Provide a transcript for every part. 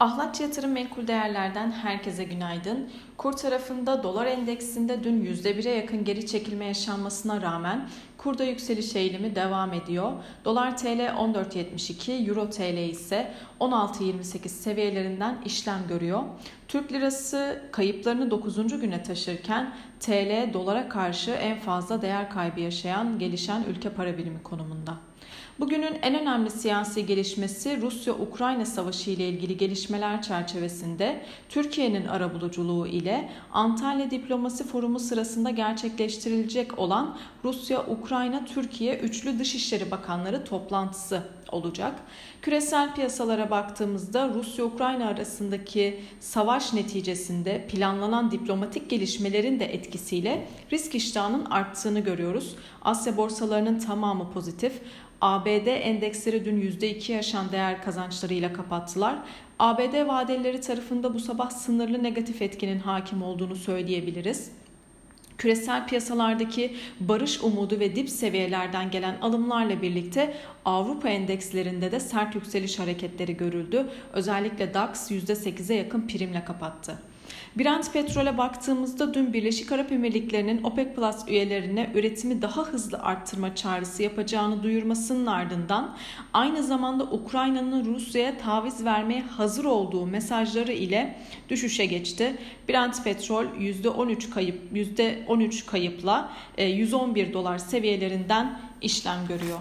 Ahlatçı Yatırım Menkul Değerler'den herkese günaydın. Kur tarafında dolar endeksinde dün %1'e yakın geri çekilme yaşanmasına rağmen kurda yükseliş eğilimi devam ediyor. Dolar TL 14.72, Euro TL ise 16.28 seviyelerinden işlem görüyor. Türk lirası kayıplarını 9. güne taşırken TL dolara karşı en fazla değer kaybı yaşayan gelişen ülke para birimi konumunda. Bugünün en önemli siyasi gelişmesi Rusya-Ukrayna savaşı ile ilgili gelişmeler çerçevesinde Türkiye'nin arabuluculuğu ile Antalya Diplomasi Forumu sırasında gerçekleştirilecek olan Rusya-Ukrayna-Türkiye Üçlü Dışişleri Bakanları toplantısı olacak. Küresel piyasalara baktığımızda Rusya-Ukrayna arasındaki savaş neticesinde planlanan diplomatik gelişmelerin de etkisiyle risk iştahının arttığını görüyoruz. Asya borsalarının tamamı pozitif. ABD endeksleri dün %2 yaşan değer kazançlarıyla kapattılar. ABD vadeleri tarafında bu sabah sınırlı negatif etkinin hakim olduğunu söyleyebiliriz. Küresel piyasalardaki barış umudu ve dip seviyelerden gelen alımlarla birlikte Avrupa endekslerinde de sert yükseliş hareketleri görüldü. Özellikle DAX %8'e yakın primle kapattı. Brent petrole baktığımızda dün Birleşik Arap Emirlikleri'nin OPEC Plus üyelerine üretimi daha hızlı arttırma çağrısı yapacağını duyurmasının ardından aynı zamanda Ukrayna'nın Rusya'ya taviz vermeye hazır olduğu mesajları ile düşüşe geçti. Brent petrol %13 kayıp %13 kayıpla 111 e, dolar seviyelerinden işlem görüyor.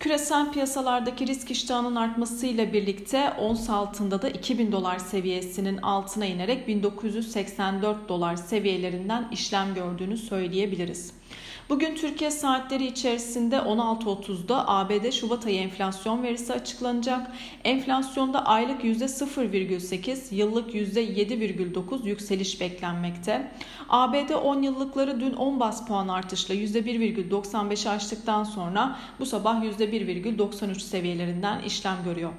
Küresel piyasalardaki risk iştahının artmasıyla birlikte ons altında da 2000 dolar seviyesinin altına inerek 1984 dolar seviyelerinden işlem gördüğünü söyleyebiliriz. Bugün Türkiye saatleri içerisinde 16.30'da ABD Şubat ayı enflasyon verisi açıklanacak. Enflasyonda aylık %0,8, yıllık %7,9 yükseliş beklenmekte. ABD 10 yıllıkları dün 10 bas puan artışla %1,95'i aştıktan sonra bu sabah %1,93 seviyelerinden işlem görüyor.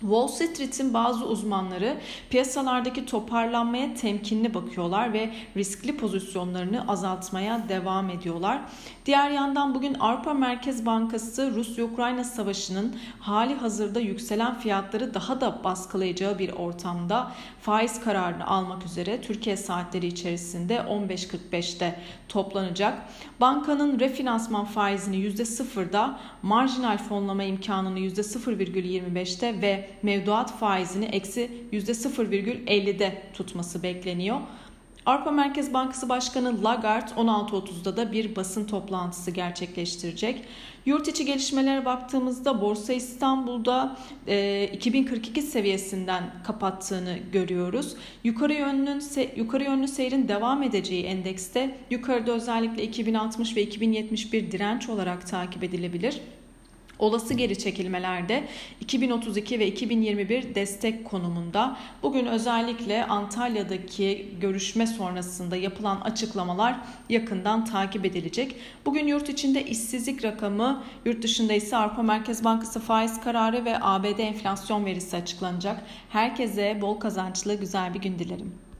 Wall Street'in bazı uzmanları piyasalardaki toparlanmaya temkinli bakıyorlar ve riskli pozisyonlarını azaltmaya devam ediyorlar. Diğer yandan bugün Avrupa Merkez Bankası Rusya-Ukrayna savaşının hali hazırda yükselen fiyatları daha da baskılayacağı bir ortamda faiz kararını almak üzere Türkiye saatleri içerisinde 15.45'te toplanacak. Bankanın refinansman faizini %0'da, marjinal fonlama imkanını %0,25'te ve mevduat faizini eksi %0,50'de tutması bekleniyor. Avrupa Merkez Bankası Başkanı Lagarde 16.30'da da bir basın toplantısı gerçekleştirecek. Yurt içi gelişmelere baktığımızda Borsa İstanbul'da e, 2042 seviyesinden kapattığını görüyoruz. Yukarı yönlü yukarı yönlü seyrin devam edeceği endekste yukarıda özellikle 2060 ve 2071 direnç olarak takip edilebilir. Olası geri çekilmelerde 2032 ve 2021 destek konumunda. Bugün özellikle Antalya'daki görüşme sonrasında yapılan açıklamalar yakından takip edilecek. Bugün yurt içinde işsizlik rakamı, yurt dışında ise Avrupa Merkez Bankası faiz kararı ve ABD enflasyon verisi açıklanacak. Herkese bol kazançlı güzel bir gün dilerim.